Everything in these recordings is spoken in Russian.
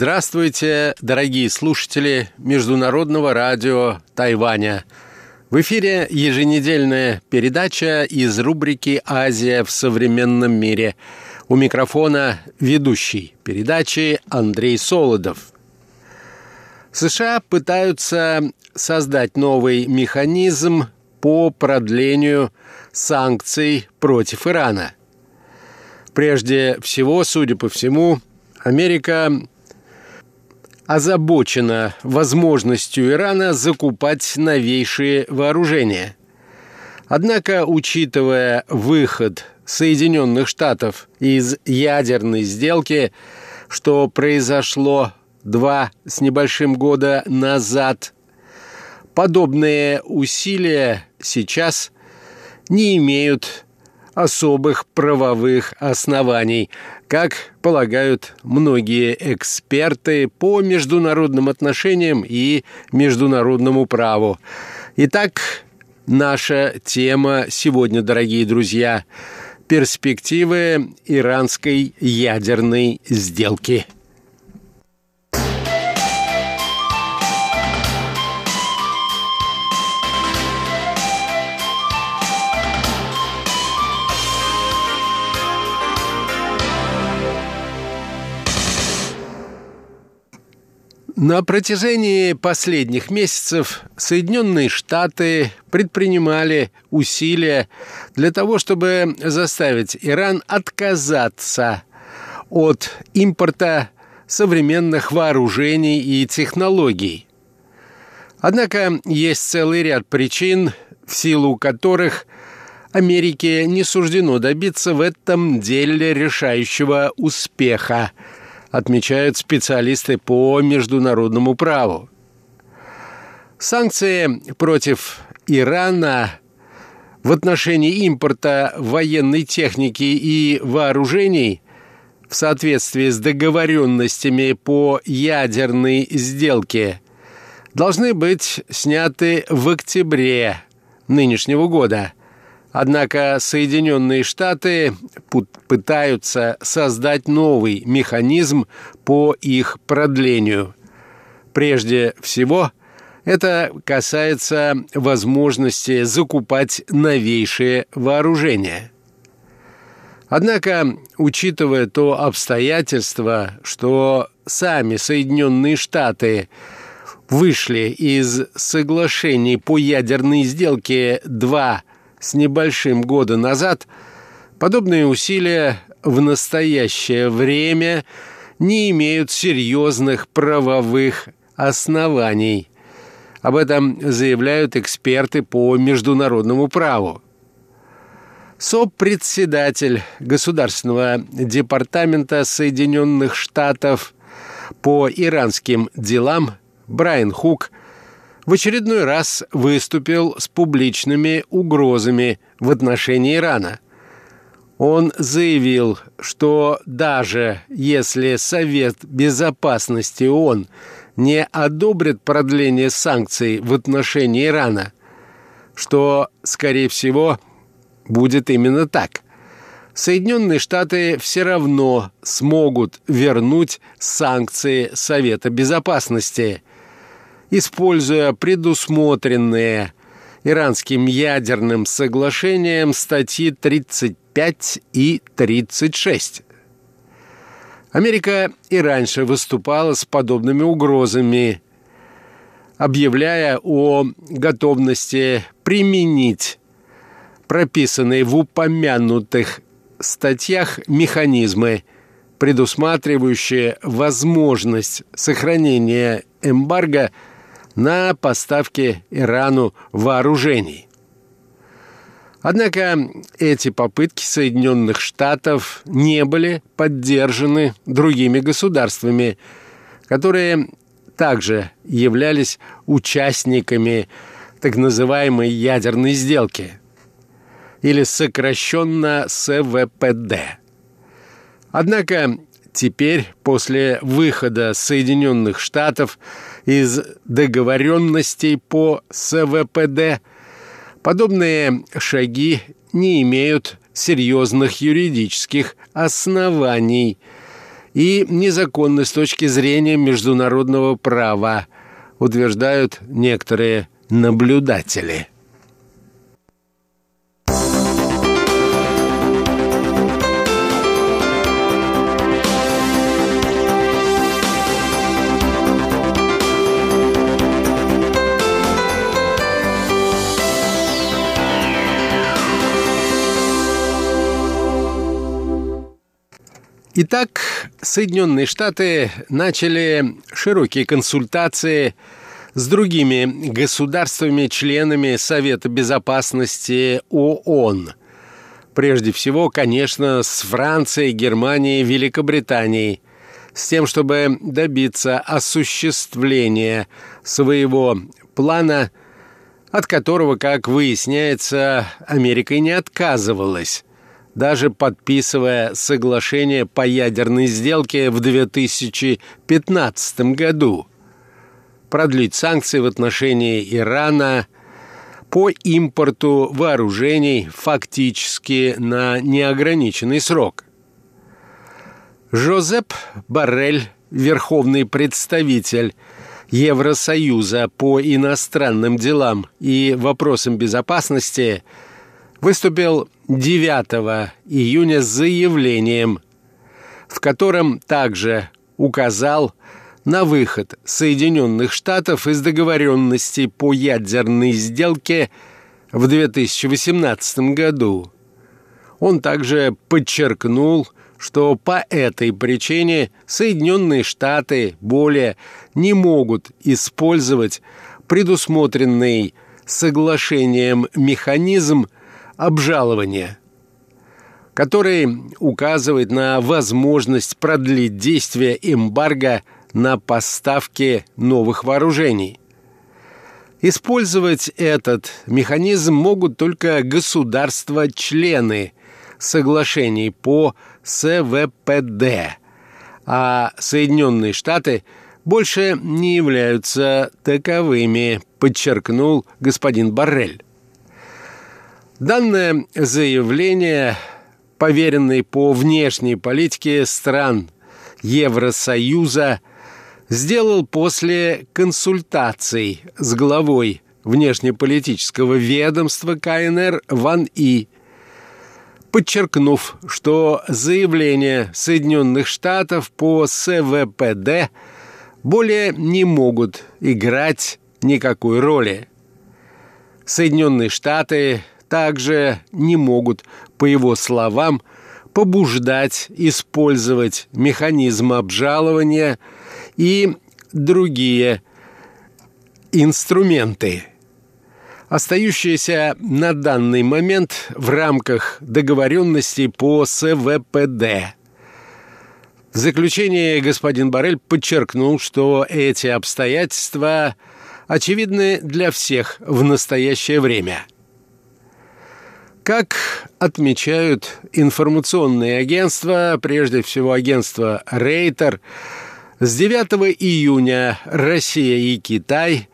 Здравствуйте, дорогие слушатели Международного радио Тайваня. В эфире еженедельная передача из рубрики «Азия в современном мире». У микрофона ведущий передачи Андрей Солодов. США пытаются создать новый механизм по продлению санкций против Ирана. Прежде всего, судя по всему, Америка озабочена возможностью Ирана закупать новейшие вооружения. Однако, учитывая выход Соединенных Штатов из ядерной сделки, что произошло два с небольшим года назад, подобные усилия сейчас не имеют особых правовых оснований, как полагают многие эксперты по международным отношениям и международному праву. Итак, наша тема сегодня, дорогие друзья, перспективы иранской ядерной сделки – На протяжении последних месяцев Соединенные Штаты предпринимали усилия для того, чтобы заставить Иран отказаться от импорта современных вооружений и технологий. Однако есть целый ряд причин, в силу которых Америке не суждено добиться в этом деле решающего успеха – отмечают специалисты по международному праву. Санкции против Ирана в отношении импорта военной техники и вооружений в соответствии с договоренностями по ядерной сделке должны быть сняты в октябре нынешнего года – Однако Соединенные Штаты пытаются создать новый механизм по их продлению. Прежде всего, это касается возможности закупать новейшие вооружения. Однако, учитывая то обстоятельство, что сами Соединенные Штаты вышли из соглашений по ядерной сделке 2 с небольшим года назад, подобные усилия в настоящее время не имеют серьезных правовых оснований. Об этом заявляют эксперты по международному праву. СОП-председатель Государственного департамента Соединенных Штатов по иранским делам Брайан Хук в очередной раз выступил с публичными угрозами в отношении Ирана. Он заявил, что даже если Совет Безопасности ООН не одобрит продление санкций в отношении Ирана, что, скорее всего, будет именно так – Соединенные Штаты все равно смогут вернуть санкции Совета Безопасности, используя предусмотренные иранским ядерным соглашением статьи 35 и 36. Америка и раньше выступала с подобными угрозами, объявляя о готовности применить прописанные в упомянутых статьях механизмы, предусматривающие возможность сохранения эмбарго – на поставки Ирану вооружений. Однако эти попытки Соединенных Штатов не были поддержаны другими государствами, которые также являлись участниками так называемой ядерной сделки или сокращенно СВПД. Однако теперь, после выхода Соединенных Штатов из договоренностей по СВПД, подобные шаги не имеют серьезных юридических оснований и незаконны с точки зрения международного права, утверждают некоторые наблюдатели. Итак, Соединенные Штаты начали широкие консультации с другими государствами-членами Совета Безопасности ООН. Прежде всего, конечно, с Францией, Германией, Великобританией, с тем, чтобы добиться осуществления своего плана, от которого, как выясняется, Америка и не отказывалась даже подписывая соглашение по ядерной сделке в 2015 году, продлить санкции в отношении Ирана по импорту вооружений фактически на неограниченный срок. Жозеп Баррель, верховный представитель Евросоюза по иностранным делам и вопросам безопасности – выступил 9 июня с заявлением, в котором также указал на выход Соединенных Штатов из договоренности по ядерной сделке в 2018 году. Он также подчеркнул, что по этой причине Соединенные Штаты более не могут использовать предусмотренный соглашением механизм обжалования, который указывает на возможность продлить действие эмбарго на поставки новых вооружений. Использовать этот механизм могут только государства-члены соглашений по СВПД, а Соединенные Штаты больше не являются таковыми, подчеркнул господин Баррель. Данное заявление, поверенный по внешней политике стран Евросоюза, сделал после консультаций с главой внешнеполитического ведомства КНР Ван И, подчеркнув, что заявления Соединенных Штатов по СВПД более не могут играть никакой роли. Соединенные Штаты также не могут, по его словам, побуждать использовать механизм обжалования и другие инструменты, остающиеся на данный момент в рамках договоренности по СВПД. В заключение господин Барель подчеркнул, что эти обстоятельства очевидны для всех в настоящее время – как отмечают информационные агентства, прежде всего агентство Рейтер, с 9 июня Россия и Китай,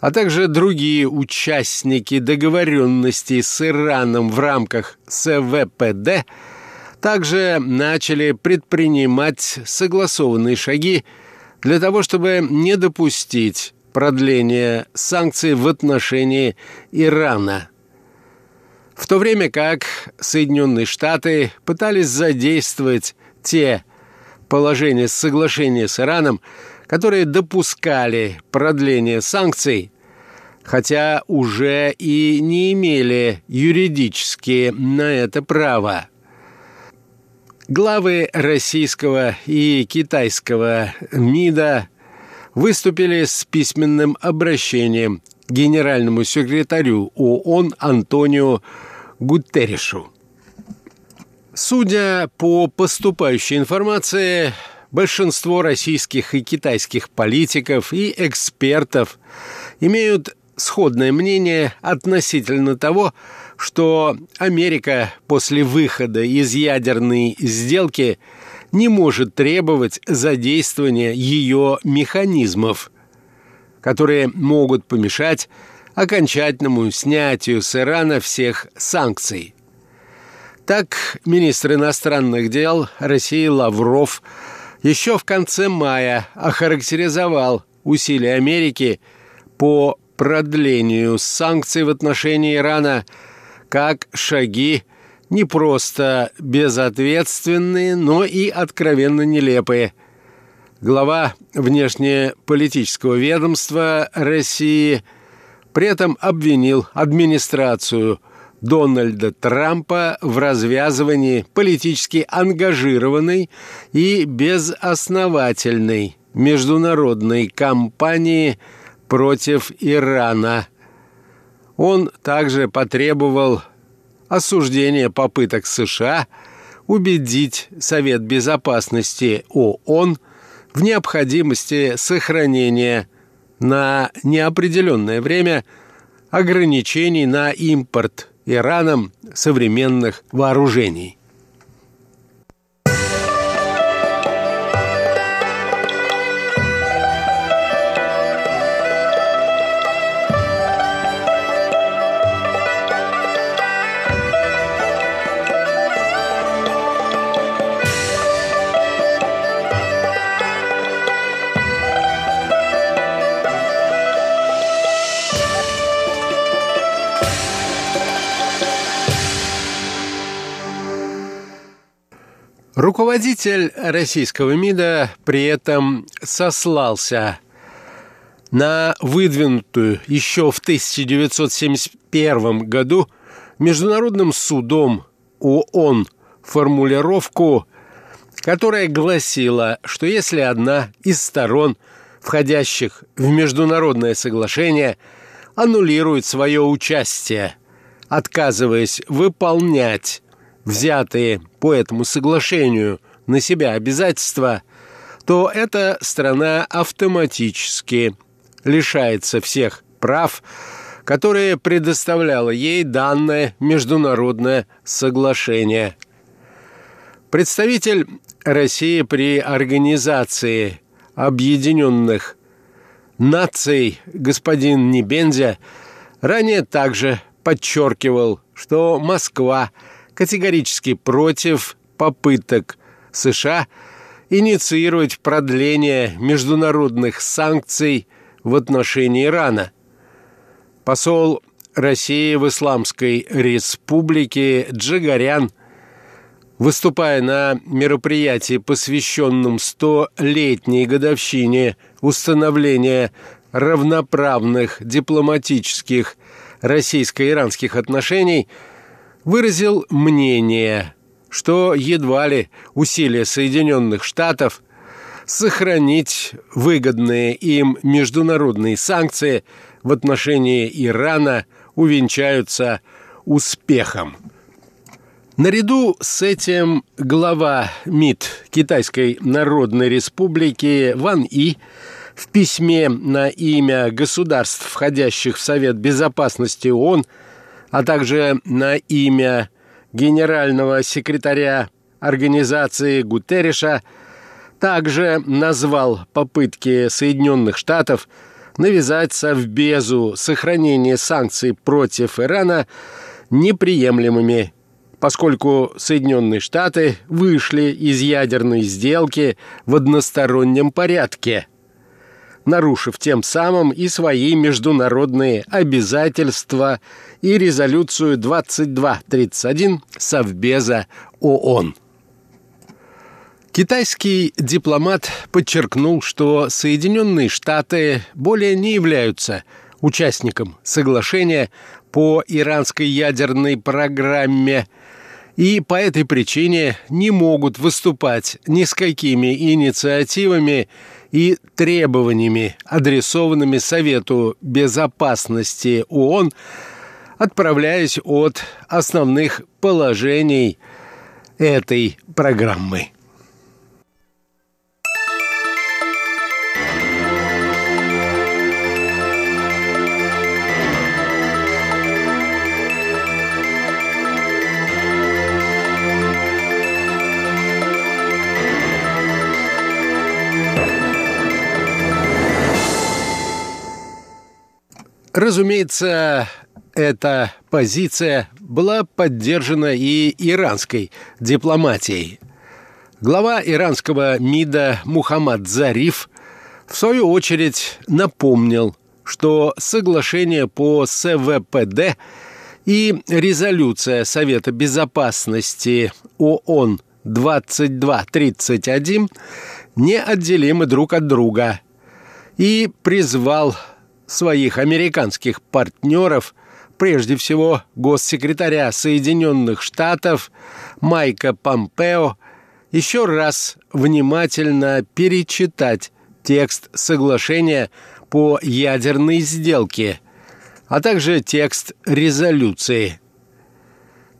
а также другие участники договоренности с Ираном в рамках СВПД также начали предпринимать согласованные шаги для того, чтобы не допустить продления санкций в отношении Ирана – в то время как Соединенные Штаты пытались задействовать те положения соглашения с Ираном, которые допускали продление санкций, хотя уже и не имели юридически на это права. Главы российского и китайского МИДа выступили с письменным обращением генеральному секретарю ООН Антонио Гутерришу. Судя по поступающей информации, большинство российских и китайских политиков и экспертов имеют сходное мнение относительно того, что Америка после выхода из ядерной сделки не может требовать задействования ее механизмов, которые могут помешать окончательному снятию с Ирана всех санкций. Так, министр иностранных дел России Лавров еще в конце мая охарактеризовал усилия Америки по продлению санкций в отношении Ирана как шаги не просто безответственные, но и откровенно нелепые. Глава внешнеполитического ведомства России при этом обвинил администрацию Дональда Трампа в развязывании политически ангажированной и безосновательной международной кампании против Ирана. Он также потребовал осуждения попыток США убедить Совет Безопасности ООН в необходимости сохранения на неопределенное время ограничений на импорт Ираном современных вооружений. Руководитель российского МИДа при этом сослался на выдвинутую еще в 1971 году Международным судом ООН формулировку, которая гласила, что если одна из сторон, входящих в международное соглашение, аннулирует свое участие, отказываясь выполнять взятые по этому соглашению на себя обязательства, то эта страна автоматически лишается всех прав, которые предоставляло ей данное международное соглашение. Представитель России при Организации Объединенных Наций господин Небензя ранее также подчеркивал, что Москва – категорически против попыток США инициировать продление международных санкций в отношении Ирана. Посол России в Исламской Республике Джигарян, выступая на мероприятии, посвященном 100-летней годовщине установления равноправных дипломатических российско-иранских отношений – выразил мнение, что едва ли усилия Соединенных Штатов сохранить выгодные им международные санкции в отношении Ирана увенчаются успехом. Наряду с этим глава МИД Китайской Народной Республики Ван И в письме на имя государств, входящих в Совет Безопасности ООН, а также на имя генерального секретаря организации Гутерриша, также назвал попытки Соединенных Штатов навязать Совбезу сохранение санкций против Ирана неприемлемыми, поскольку Соединенные Штаты вышли из ядерной сделки в одностороннем порядке – нарушив тем самым и свои международные обязательства и резолюцию 2231 Совбеза ООН. Китайский дипломат подчеркнул, что Соединенные Штаты более не являются участником соглашения по иранской ядерной программе и по этой причине не могут выступать ни с какими инициативами и требованиями, адресованными Совету Безопасности ООН, отправляясь от основных положений этой программы. Разумеется, эта позиция была поддержана и иранской дипломатией. Глава иранского МИДа Мухаммад Зариф в свою очередь напомнил, что соглашение по СВПД и резолюция Совета Безопасности ООН 2231 неотделимы друг от друга и призвал своих американских партнеров, прежде всего госсекретаря Соединенных Штатов Майка Помпео, еще раз внимательно перечитать текст соглашения по ядерной сделке, а также текст резолюции.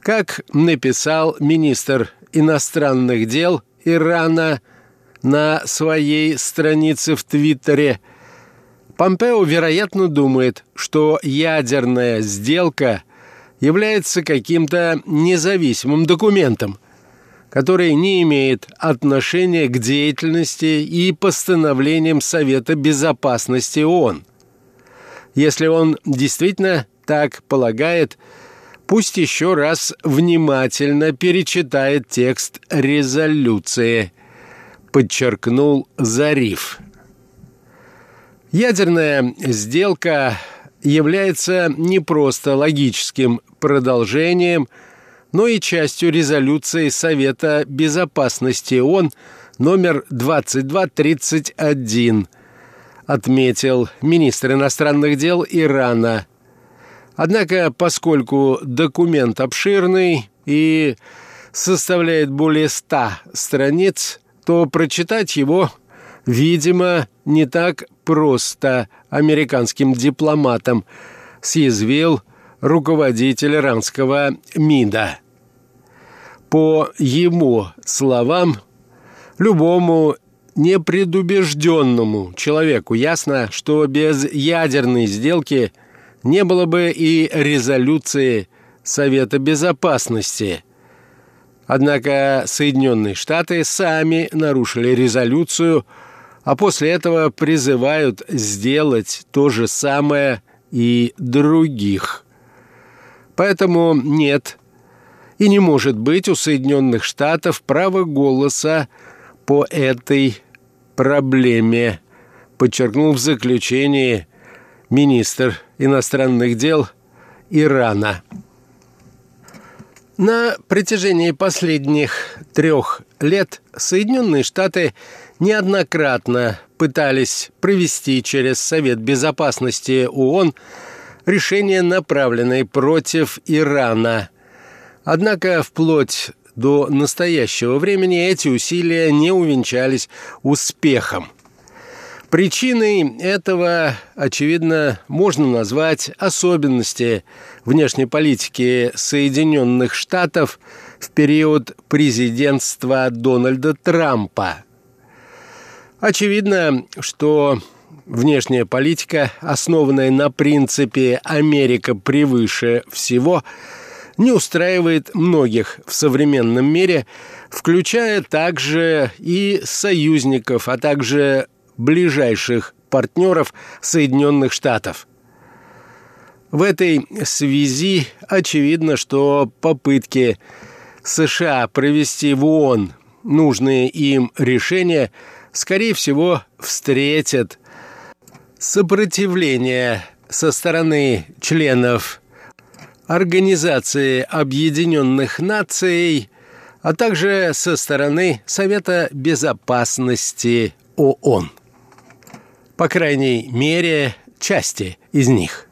Как написал министр иностранных дел Ирана на своей странице в Твиттере, Помпео, вероятно, думает, что ядерная сделка является каким-то независимым документом, который не имеет отношения к деятельности и постановлениям Совета Безопасности ООН. Если он действительно так полагает, пусть еще раз внимательно перечитает текст резолюции, подчеркнул Зариф. Ядерная сделка является не просто логическим продолжением, но и частью резолюции Совета Безопасности ООН номер 2231, отметил министр иностранных дел Ирана. Однако, поскольку документ обширный и составляет более ста страниц, то прочитать его, видимо, не так просто американским дипломатам, съязвил руководитель иранского МИДа. По ему словам, любому непредубежденному человеку ясно, что без ядерной сделки не было бы и резолюции Совета Безопасности. Однако Соединенные Штаты сами нарушили резолюцию – а после этого призывают сделать то же самое и других. Поэтому нет и не может быть у Соединенных Штатов права голоса по этой проблеме, подчеркнул в заключении министр иностранных дел Ирана. На протяжении последних трех лет Соединенные Штаты неоднократно пытались провести через Совет Безопасности ООН решения, направленные против Ирана. Однако вплоть до настоящего времени эти усилия не увенчались успехом. Причиной этого, очевидно, можно назвать особенности внешней политики Соединенных Штатов в период президентства Дональда Трампа. Очевидно, что внешняя политика, основанная на принципе «Америка превыше всего», не устраивает многих в современном мире, включая также и союзников, а также ближайших партнеров Соединенных Штатов. В этой связи очевидно, что попытки США провести в ООН нужные им решения, скорее всего, встретят сопротивление со стороны членов Организации Объединенных Наций, а также со стороны Совета Безопасности ООН по крайней мере, части из них.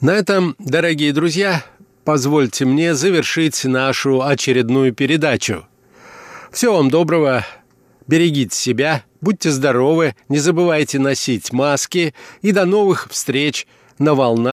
На этом, дорогие друзья, позвольте мне завершить нашу очередную передачу. Всего вам доброго, берегите себя, будьте здоровы, не забывайте носить маски и до новых встреч на волнах